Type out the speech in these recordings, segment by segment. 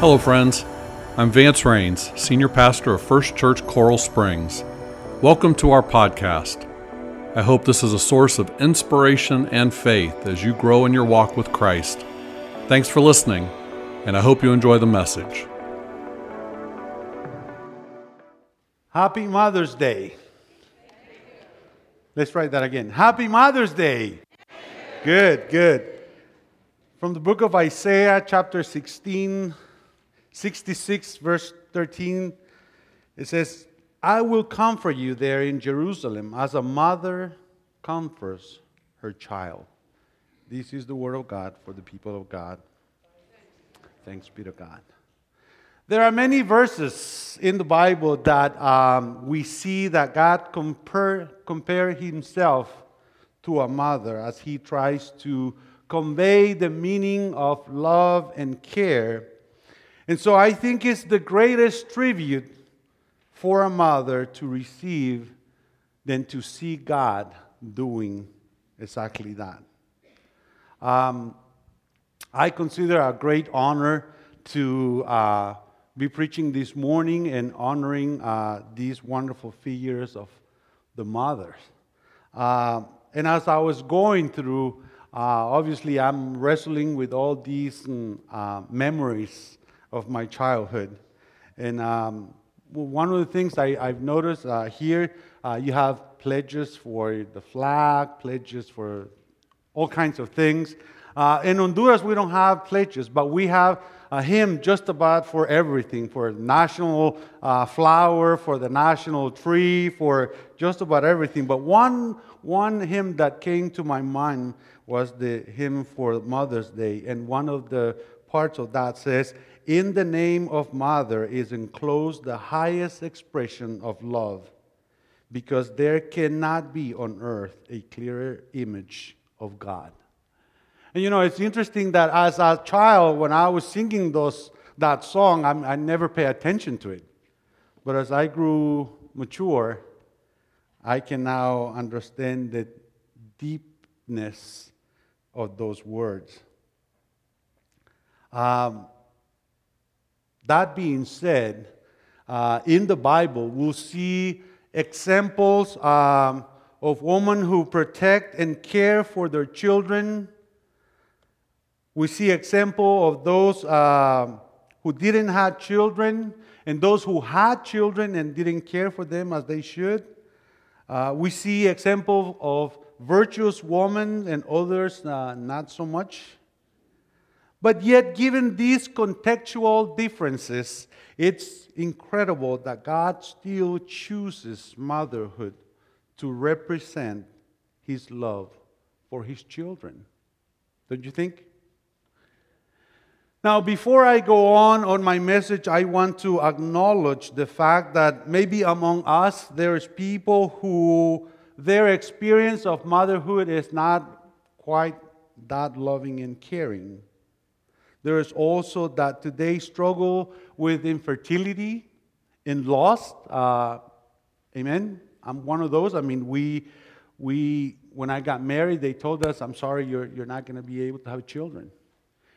Hello, friends. I'm Vance Rains, Senior Pastor of First Church Coral Springs. Welcome to our podcast. I hope this is a source of inspiration and faith as you grow in your walk with Christ. Thanks for listening, and I hope you enjoy the message. Happy Mother's Day. Let's write that again. Happy Mother's Day. Good, good. From the book of Isaiah, chapter 16, 66, verse 13, it says, I will comfort you there in Jerusalem as a mother comforts her child. This is the word of God for the people of God. Thanks be to God. There are many verses in the Bible that um, we see that God compare, compare himself to a mother as he tries to convey the meaning of love and care and so I think it's the greatest tribute for a mother to receive than to see God doing exactly that. Um, I consider a great honor to uh, be preaching this morning and honoring uh, these wonderful figures of the mothers. Uh, and as I was going through, uh, obviously, I'm wrestling with all these um, memories of my childhood. And um, one of the things I, have noticed uh, here, uh, you have pledges for the flag, pledges for all kinds of things. Uh, in Honduras, we don't have pledges, but we have a hymn just about for everything for national uh, flower, for the national tree, for just about everything. But one, one hymn that came to my mind was the hymn for Mother's Day. And one of the parts of that says, in the name of mother is enclosed the highest expression of love, because there cannot be on earth a clearer image of God. And you know, it's interesting that as a child, when I was singing those, that song, I, I never pay attention to it. But as I grew mature, I can now understand the deepness of those words. Um, that being said, uh, in the Bible, we'll see examples um, of women who protect and care for their children. We see example of those uh, who didn't have children and those who had children and didn't care for them as they should. Uh, we see example of virtuous women and others uh, not so much. But yet, given these contextual differences, it's incredible that God still chooses motherhood to represent his love for his children. Don't you think? Now, before I go on on my message, I want to acknowledge the fact that maybe among us there's people who their experience of motherhood is not quite that loving and caring. There is also that today struggle with infertility and loss. Uh, amen. I'm one of those. I mean, we, we, when I got married, they told us, I'm sorry, you're, you're not going to be able to have children.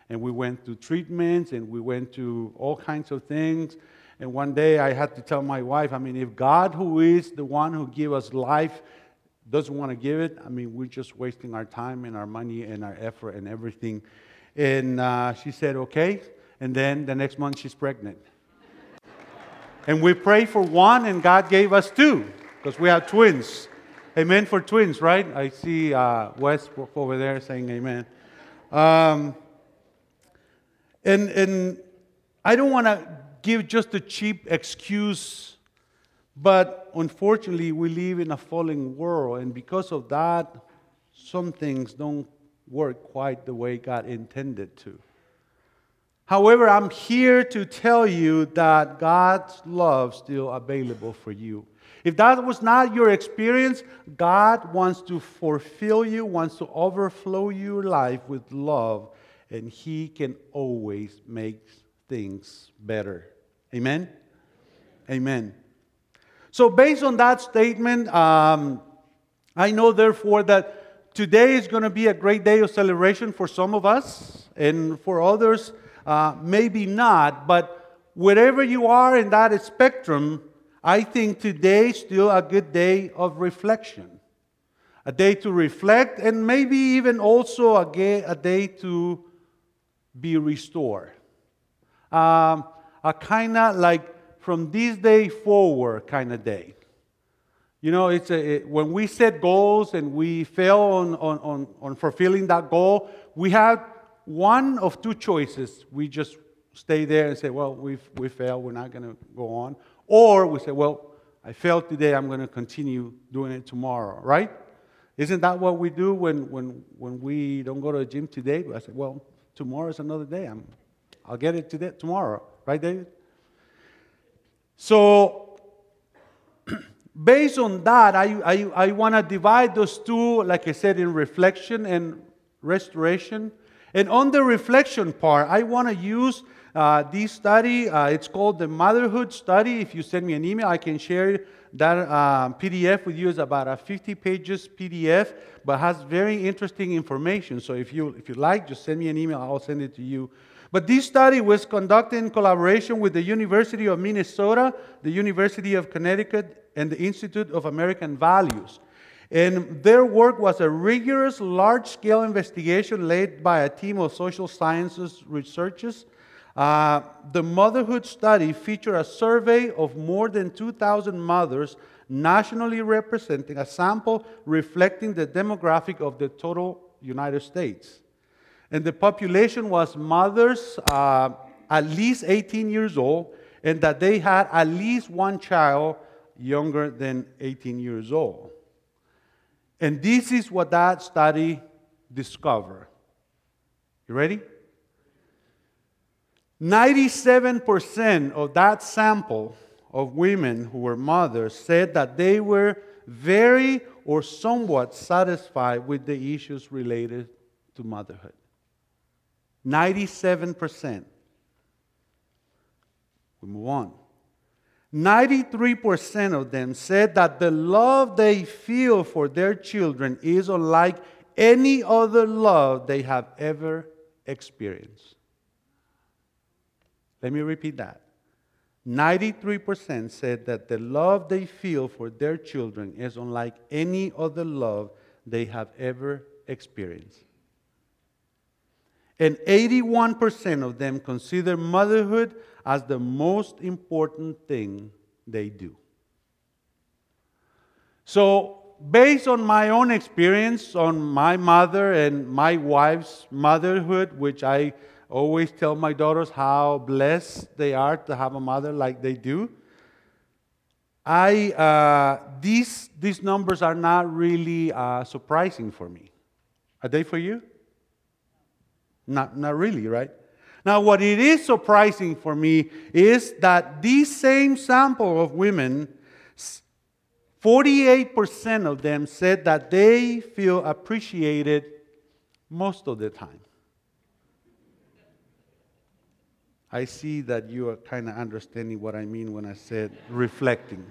And we went to treatments and we went to all kinds of things. And one day I had to tell my wife, I mean, if God, who is the one who gives us life, doesn't want to give it, I mean, we're just wasting our time and our money and our effort and everything. And uh, she said, okay. And then the next month she's pregnant. and we prayed for one, and God gave us two because we have twins. Amen for twins, right? I see uh, Wes over there saying amen. Um, and, and I don't want to give just a cheap excuse, but unfortunately, we live in a falling world, and because of that, some things don't work quite the way God intended to. However, I'm here to tell you that God's love still available for you. If that was not your experience, God wants to fulfill you, wants to overflow your life with love, and He can always make things better. Amen? Amen. So, based on that statement, um, I know therefore that Today is going to be a great day of celebration for some of us, and for others, uh, maybe not. But wherever you are in that spectrum, I think today is still a good day of reflection. A day to reflect, and maybe even also a, a day to be restored. Um, a kind of like from this day forward kind of day. You know, it's a, it, when we set goals and we fail on, on, on, on fulfilling that goal, we have one of two choices. We just stay there and say, well, we've, we failed, we're not going to go on. Or we say, well, I failed today, I'm going to continue doing it tomorrow, right? Isn't that what we do when, when, when we don't go to the gym today? I say, well, tomorrow is another day. I'm, I'll get it today, tomorrow, right, David? So based on that, I, I, I want to divide those two, like I said, in reflection and restoration. And on the reflection part, I want to use uh, this study. Uh, it's called the Motherhood Study. If you send me an email, I can share that uh, PDF with you. It's about a 50 pages PDF, but has very interesting information. So if you, if you like, just send me an email. I'll send it to you. But this study was conducted in collaboration with the University of Minnesota, the University of Connecticut, and the Institute of American Values. And their work was a rigorous, large scale investigation led by a team of social sciences researchers. Uh, the motherhood study featured a survey of more than 2,000 mothers nationally representing a sample reflecting the demographic of the total United States. And the population was mothers uh, at least 18 years old, and that they had at least one child younger than 18 years old. And this is what that study discovered. You ready? 97% of that sample of women who were mothers said that they were very or somewhat satisfied with the issues related to motherhood. 97%. We move on. 93% of them said that the love they feel for their children is unlike any other love they have ever experienced. Let me repeat that. 93% said that the love they feel for their children is unlike any other love they have ever experienced. And 81% of them consider motherhood as the most important thing they do. So, based on my own experience on my mother and my wife's motherhood, which I always tell my daughters how blessed they are to have a mother like they do. I, uh, these, these numbers are not really uh, surprising for me. Are they for you? Not, not really, right? Now, what it is surprising for me is that these same sample of women, 48% of them said that they feel appreciated most of the time. I see that you are kind of understanding what I mean when I said reflecting,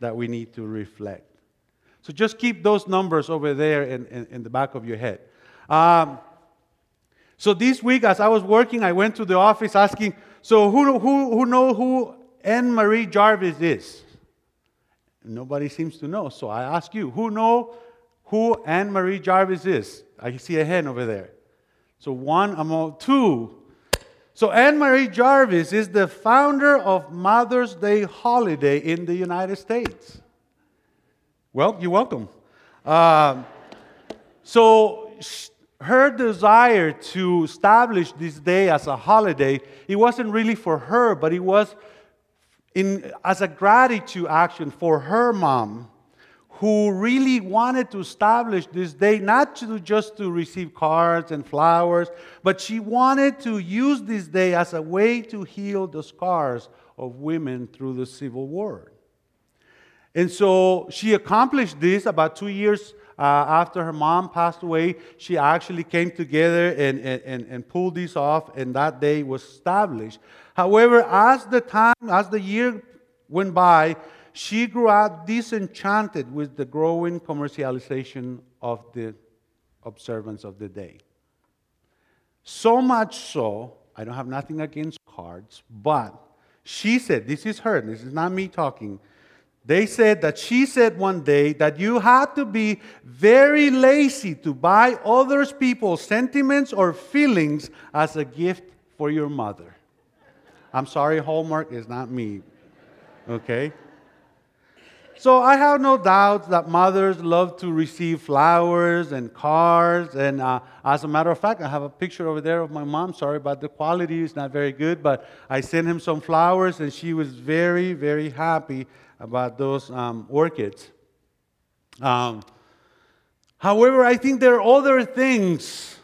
that we need to reflect. So just keep those numbers over there in, in, in the back of your head. Um, so this week, as I was working, I went to the office asking, so who, who, who know who Anne Marie Jarvis is? Nobody seems to know. So I ask you, who know who Anne Marie Jarvis is? I see a hand over there. So one among two. So Anne Marie Jarvis is the founder of Mother's Day holiday in the United States. Well, you're welcome. Um, so her desire to establish this day as a holiday, it wasn't really for her, but it was in, as a gratitude action for her mom, who really wanted to establish this day not to just to receive cards and flowers, but she wanted to use this day as a way to heal the scars of women through the Civil War. And so she accomplished this about two years uh, after her mom passed away, she actually came together and, and, and pulled this off, and that day was established. However, as the time, as the year went by, she grew out disenchanted with the growing commercialization of the observance of the day. So much so, I don't have nothing against cards, but she said, this is her, this is not me talking. They said that she said one day that you had to be very lazy to buy others people's sentiments or feelings as a gift for your mother. I'm sorry, Hallmark is not me. Okay? So I have no doubt that mothers love to receive flowers and cards. And uh, as a matter of fact, I have a picture over there of my mom. Sorry, but the quality is not very good. But I sent him some flowers, and she was very, very happy about those um, orchids. Um, however, I think there are other things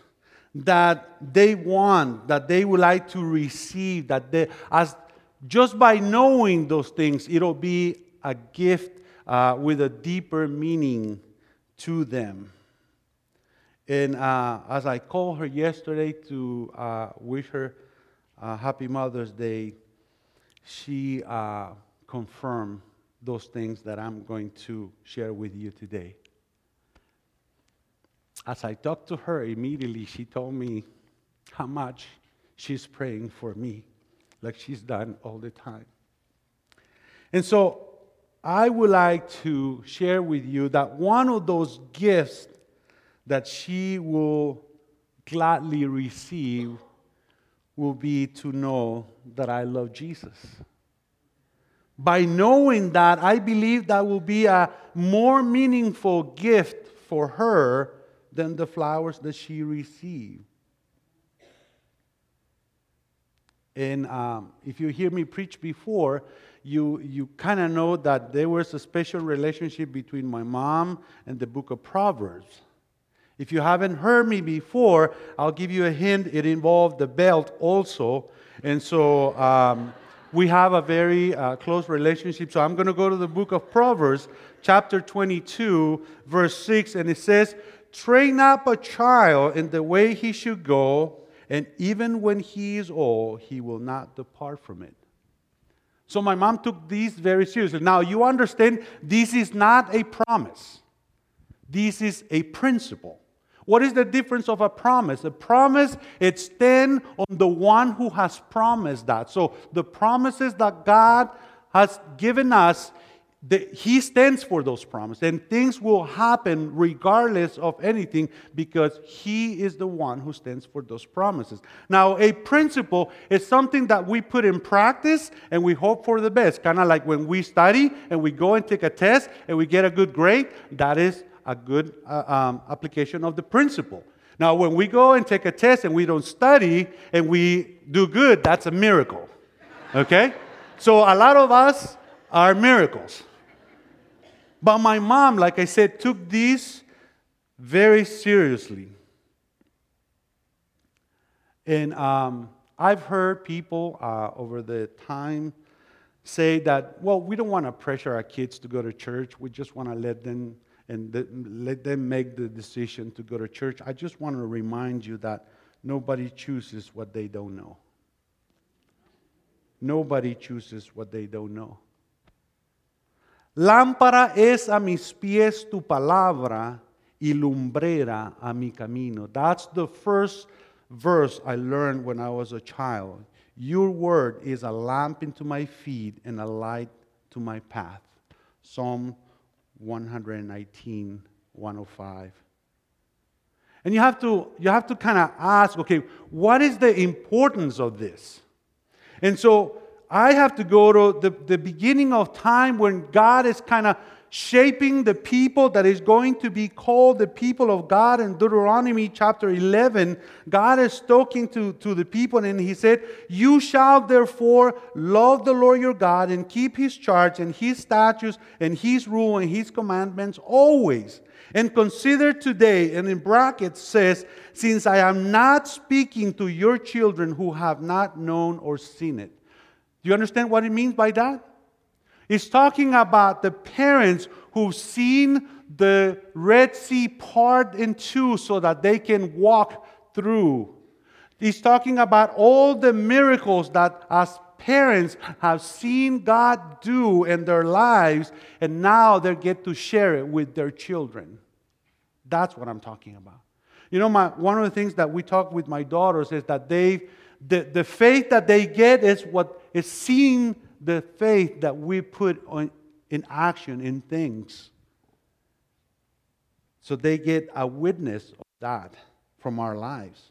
that they want, that they would like to receive, that they, as just by knowing those things, it'll be a gift uh, with a deeper meaning to them. And uh, as I called her yesterday to uh, wish her Happy Mother's Day, she uh, confirmed those things that I'm going to share with you today. As I talked to her, immediately she told me how much she's praying for me, like she's done all the time. And so I would like to share with you that one of those gifts that she will gladly receive will be to know that I love Jesus. By knowing that, I believe that will be a more meaningful gift for her than the flowers that she received. And um, if you hear me preach before, you, you kind of know that there was a special relationship between my mom and the book of Proverbs. If you haven't heard me before, I'll give you a hint. It involved the belt also. And so um, we have a very uh, close relationship. So I'm going to go to the book of Proverbs, chapter 22, verse 6, and it says, Train up a child in the way he should go, and even when he is old, he will not depart from it. So my mom took these very seriously. Now, you understand, this is not a promise, this is a principle. What is the difference of a promise? A promise, it stands on the one who has promised that. So the promises that God has given us, the, he stands for those promises, and things will happen regardless of anything because he is the one who stands for those promises. Now, a principle is something that we put in practice and we hope for the best. Kind of like when we study and we go and take a test and we get a good grade, that is a good uh, um, application of the principle. Now, when we go and take a test and we don't study and we do good, that's a miracle. Okay? So, a lot of us are miracles. But my mom, like I said, took this very seriously. And um, I've heard people uh, over the time say that, well, we don't want to pressure our kids to go to church. We just want to let them and th- let them make the decision to go to church. I just want to remind you that nobody chooses what they don't know. Nobody chooses what they don't know. Lámpara es a mis pies tu palabra y lumbrera a mi camino. That's the first verse I learned when I was a child. Your word is a lamp into my feet and a light to my path. Psalm 119, 105. And you have to, you have to kind of ask, okay, what is the importance of this? And so I have to go to the, the beginning of time when God is kind of shaping the people that is going to be called the people of God in Deuteronomy chapter 11. God is talking to, to the people, and He said, You shall therefore love the Lord your God and keep His charge and His statutes and His rule and His commandments always. And consider today, and in brackets says, Since I am not speaking to your children who have not known or seen it. Do you understand what it means by that? It's talking about the parents who've seen the Red Sea part in two so that they can walk through. He's talking about all the miracles that as parents have seen God do in their lives, and now they get to share it with their children. That's what I'm talking about. You know, my, one of the things that we talk with my daughters is that they the, the faith that they get is what is seeing the faith that we put on, in action in things. So they get a witness of that from our lives.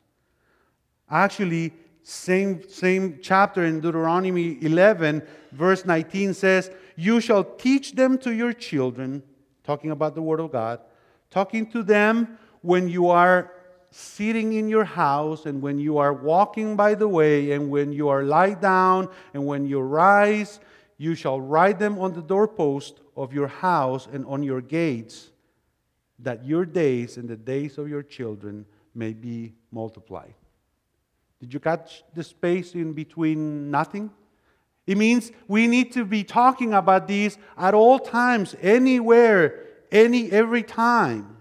Actually, same, same chapter in Deuteronomy 11, verse 19 says, You shall teach them to your children, talking about the Word of God, talking to them when you are sitting in your house and when you are walking by the way and when you are lie down and when you rise you shall write them on the doorpost of your house and on your gates that your days and the days of your children may be multiplied. Did you catch the space in between nothing? It means we need to be talking about these at all times anywhere any every time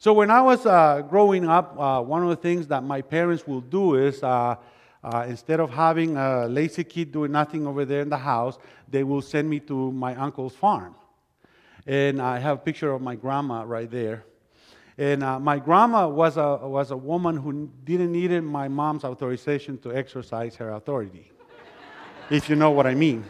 so when I was uh, growing up, uh, one of the things that my parents will do is uh, uh, instead of having a lazy kid doing nothing over there in the house, they will send me to my uncle's farm. And I have a picture of my grandma right there. And uh, my grandma was a, was a woman who didn't need my mom's authorization to exercise her authority, if you know what I mean.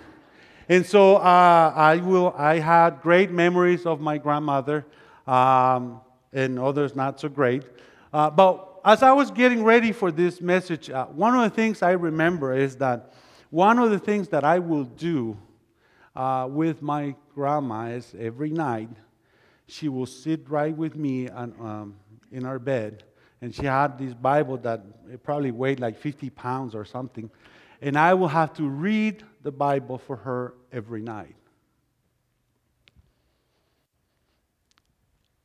And so uh, I, will, I had great memories of my grandmother. Um, and others not so great. Uh, but as I was getting ready for this message, uh, one of the things I remember is that one of the things that I will do uh, with my grandma is every night she will sit right with me on, um, in our bed, and she had this Bible that probably weighed like 50 pounds or something, and I will have to read the Bible for her every night.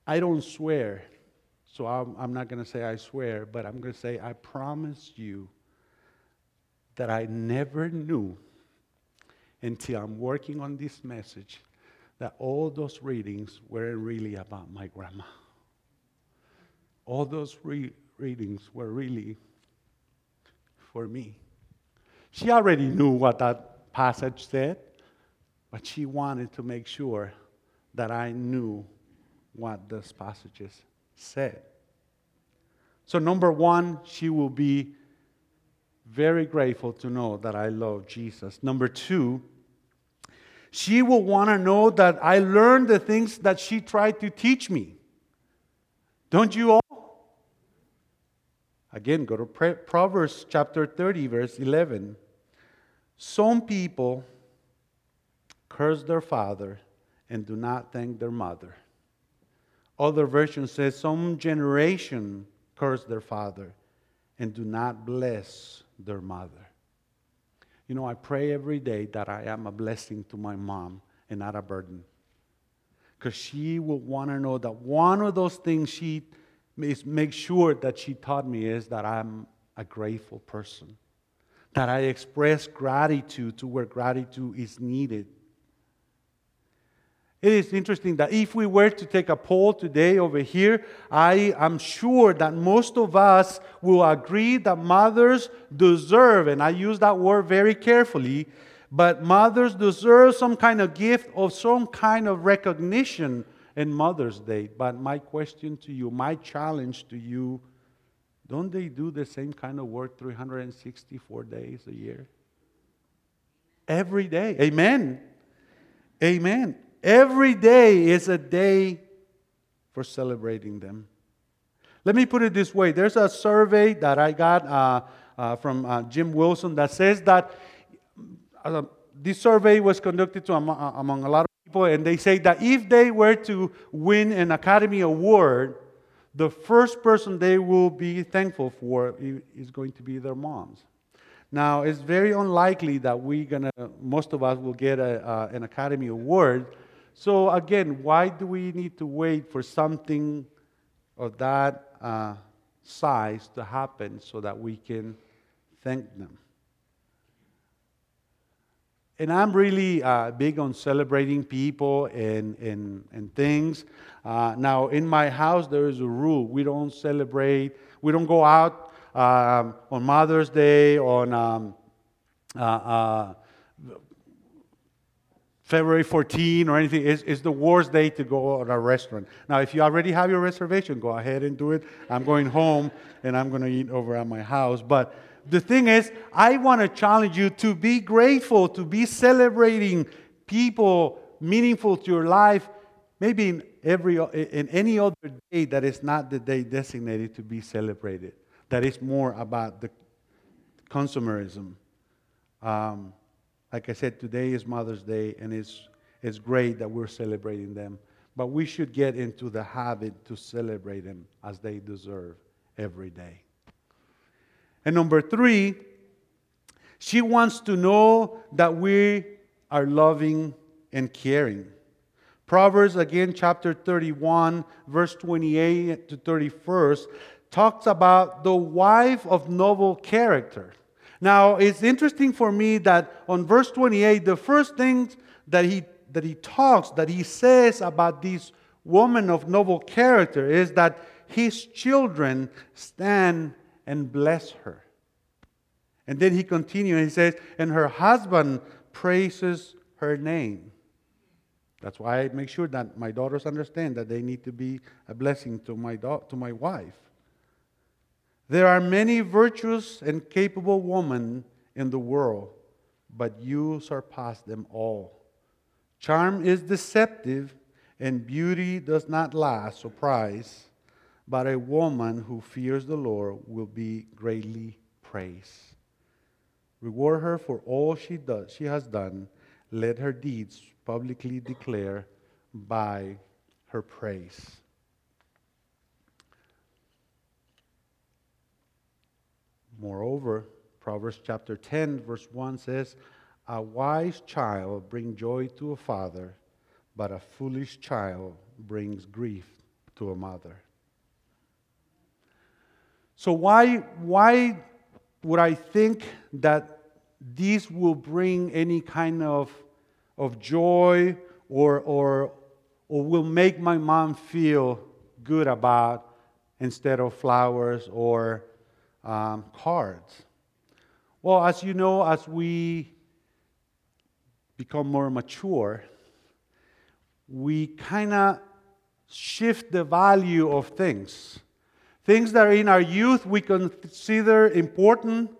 I don't swear, so I'm, I'm not going to say I swear, but I'm going to say I promise you that I never knew until I'm working on this message that all those readings weren't really about my grandma. All those re- readings were really for me. She already knew what that passage said, but she wanted to make sure that I knew what those passages said. So, number one, she will be very grateful to know that I love Jesus. Number two, she will want to know that I learned the things that she tried to teach me. Don't you all? Again, go to Proverbs chapter 30, verse 11. Some people curse their father and do not thank their mother. Other version says, Some generation curse their father and do not bless their mother. You know, I pray every day that I am a blessing to my mom and not a burden. Because she will want to know that one of those things she is make sure that she taught me is that I'm a grateful person. That I express gratitude to where gratitude is needed. It is interesting that if we were to take a poll today over here, I am sure that most of us will agree that mothers deserve, and I use that word very carefully, but mothers deserve some kind of gift or some kind of recognition in Mother's Day. But my question to you, my challenge to you, don't they do the same kind of work 364 days a year? Every day. Amen. Amen. Every day is a day for celebrating them. Let me put it this way there's a survey that I got uh, uh, from uh, Jim Wilson that says that uh, this survey was conducted to, uh, among a lot of people, and they say that if they were to win an Academy Award, the first person they will be thankful for is going to be their moms. Now, it's very unlikely that we're gonna, most of us will get a, uh, an Academy Award so, again, why do we need to wait for something of that uh, size to happen so that we can thank them? And I'm really uh, big on celebrating people and, and, and things. Uh, now, in my house, there is a rule. We don't celebrate, we don't go out um, on Mother's Day, on um, uh, uh February 14 or anything. is, it's the worst day to go at a restaurant. Now, if you already have your reservation, go ahead and do it. I'm going home and I'm going to eat over at my house. But the thing is, I want to challenge you to be grateful, to be celebrating people meaningful to your life, maybe in, every, in any other day that is not the day designated to be celebrated, that is more about the consumerism. Um, like I said, today is Mother's Day, and it's, it's great that we're celebrating them. But we should get into the habit to celebrate them as they deserve every day. And number three, she wants to know that we are loving and caring. Proverbs, again, chapter 31, verse 28 to 31, talks about the wife of noble character. Now, it's interesting for me that on verse 28, the first thing that he, that he talks, that he says about this woman of noble character is that his children stand and bless her. And then he continues, and he says, and her husband praises her name. That's why I make sure that my daughters understand that they need to be a blessing to my, do- to my wife. There are many virtuous and capable women in the world, but you surpass them all. Charm is deceptive, and beauty does not last, surprise, but a woman who fears the Lord will be greatly praised. Reward her for all she does she has done. Let her deeds publicly declare by her praise. Moreover, Proverbs chapter 10, verse 1 says, A wise child brings joy to a father, but a foolish child brings grief to a mother. So, why, why would I think that these will bring any kind of, of joy or, or, or will make my mom feel good about instead of flowers or um, cards? Well, as you know, as we become more mature, we kind of shift the value of things. Things that are in our youth we consider important,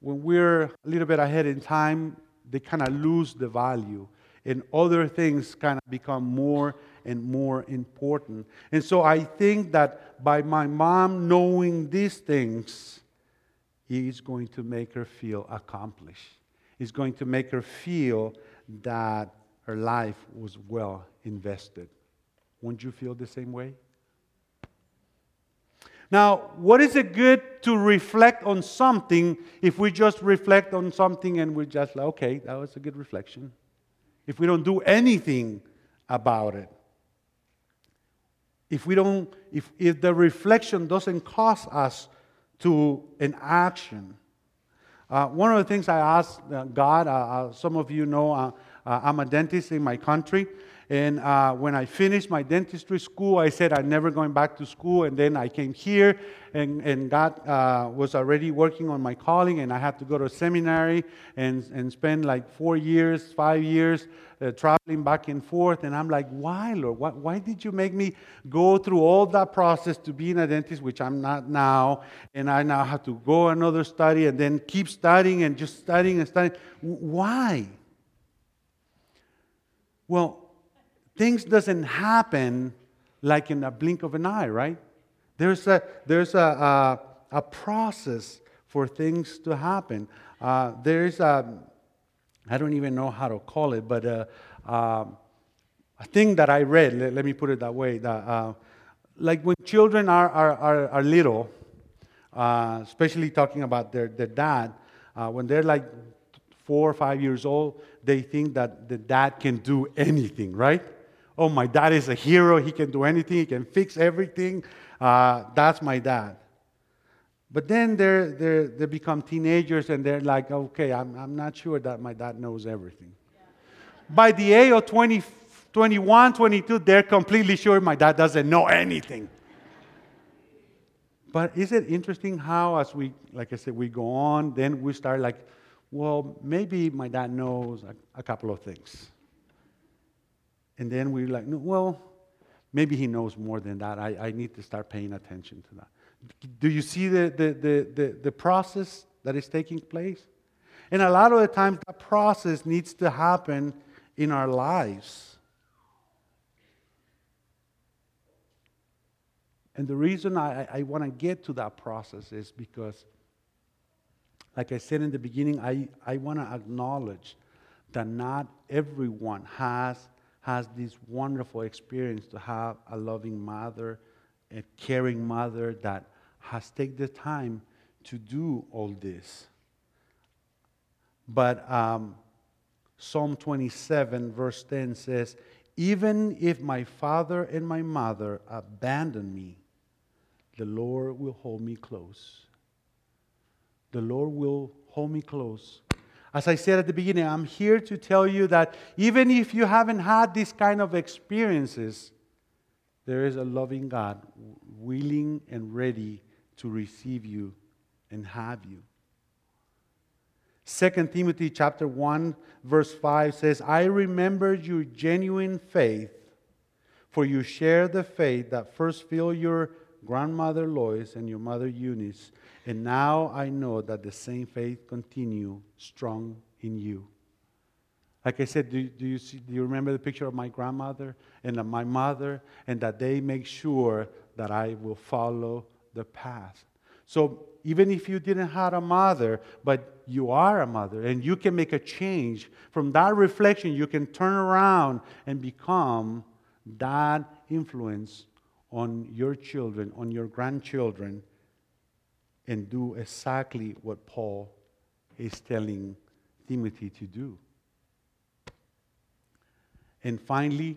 when we're a little bit ahead in time, they kind of lose the value. And other things kind of become more and more important. And so I think that by my mom knowing these things, he is going to make her feel accomplished. It's going to make her feel that her life was well invested. Won't you feel the same way? Now, what is it good to reflect on something if we just reflect on something and we're just like, okay, that was a good reflection? If we don't do anything about it if we don't, if, if the reflection doesn't cause us to an action. Uh, one of the things I asked uh, God, uh, uh some of you know uh, I'm a dentist in my country, and uh, when I finished my dentistry school, I said I'm never going back to school. And then I came here, and, and God uh, was already working on my calling, and I had to go to seminary and, and spend like four years, five years uh, traveling back and forth. And I'm like, why, Lord? Why, why did you make me go through all that process to be a dentist, which I'm not now? And I now have to go another study and then keep studying and just studying and studying. Why? Well, things doesn't happen like in a blink of an eye, right? There's a, there's a, a, a process for things to happen. Uh, there's a, I don't even know how to call it, but uh, uh, a thing that I read, let, let me put it that way, that, uh, like when children are, are, are, are little, uh, especially talking about their, their dad, uh, when they're like four or five years old, they think that the dad can do anything, right? Oh, my dad is a hero. He can do anything, he can fix everything. Uh, that's my dad. But then they're, they're, they become teenagers and they're like, okay, I'm, I'm not sure that my dad knows everything. Yeah. By the age of 20, 21, 22, they're completely sure my dad doesn't know anything. But is it interesting how, as we, like I said, we go on, then we start like, well, maybe my dad knows a, a couple of things. And then we're like, no, well, maybe he knows more than that. I, I need to start paying attention to that. Do you see the, the, the, the, the process that is taking place? And a lot of the times, that process needs to happen in our lives. And the reason I, I want to get to that process is because, like I said in the beginning, I, I want to acknowledge that not everyone has, has this wonderful experience to have a loving mother, a caring mother that has taken the time to do all this. But um, Psalm 27, verse 10 says, Even if my father and my mother abandon me, the Lord will hold me close. The Lord will hold me close. As I said at the beginning, I'm here to tell you that even if you haven't had these kind of experiences, there is a loving God willing and ready to receive you and have you. 2 Timothy chapter 1 verse 5 says, "I remember your genuine faith, for you share the faith that first filled your grandmother Lois and your mother Eunice, and now I know that the same faith continue strong in you." Like I said, do, do, you see, do you remember the picture of my grandmother and of my mother? And that they make sure that I will follow the path. So even if you didn't have a mother, but you are a mother and you can make a change, from that reflection, you can turn around and become that influence on your children, on your grandchildren, and do exactly what Paul is telling Timothy to do. And finally,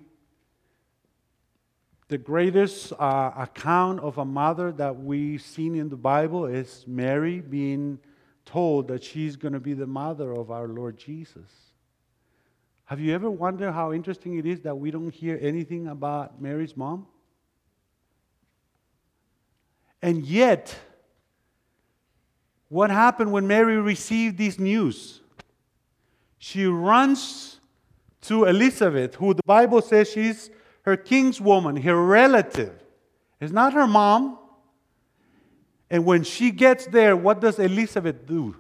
the greatest uh, account of a mother that we've seen in the Bible is Mary being told that she's going to be the mother of our Lord Jesus. Have you ever wondered how interesting it is that we don't hear anything about Mary's mom? And yet, what happened when Mary received this news? She runs to Elizabeth, who the Bible says she's her kingswoman, her relative. It's not her mom. And when she gets there, what does Elizabeth do?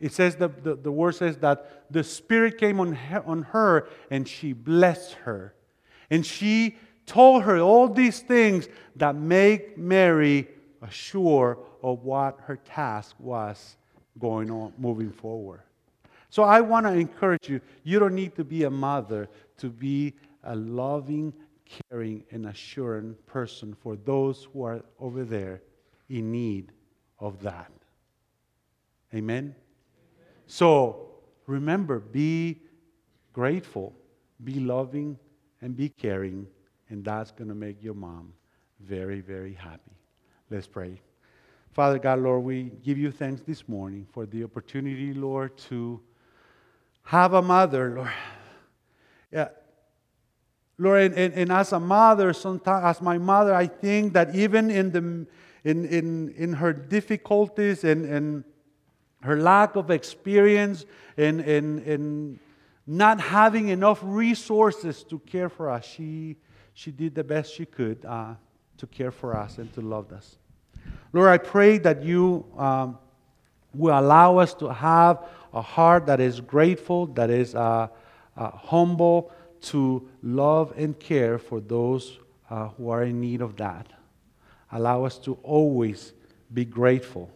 It says the, the, the word says that the Spirit came on her, on her and she blessed her. And she told her all these things that make Mary sure of what her task was going on, moving forward. So I want to encourage you you don't need to be a mother to be a loving, caring, and assuring person for those who are over there in need of that. Amen? So remember, be grateful, be loving, and be caring, and that's going to make your mom very, very happy. Let's pray. Father God, Lord, we give you thanks this morning for the opportunity, Lord, to have a mother, Lord. Yeah, Lord, and, and, and, as a mother, sometimes as my mother, I think that even in, the, in, in, in her difficulties and, and her lack of experience and, and, and not having enough resources to care for us, she, she did the best she could uh, to care for us and to love us. Lord, I pray that you um, will allow us to have a heart that is grateful, that is uh, uh, humble, to love and care for those uh, who are in need of that. Allow us to always be grateful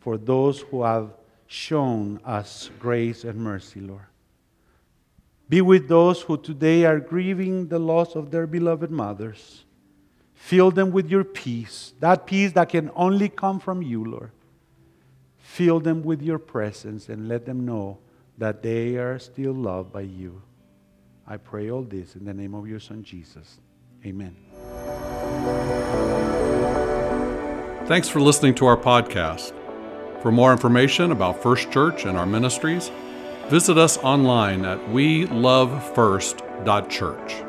for those who have shown us grace and mercy, Lord. Be with those who today are grieving the loss of their beloved mothers. Fill them with your peace, that peace that can only come from you, Lord. Fill them with your presence and let them know that they are still loved by you. I pray all this in the name of your Son, Jesus. Amen. Thanks for listening to our podcast. For more information about First Church and our ministries, visit us online at welovefirst.church.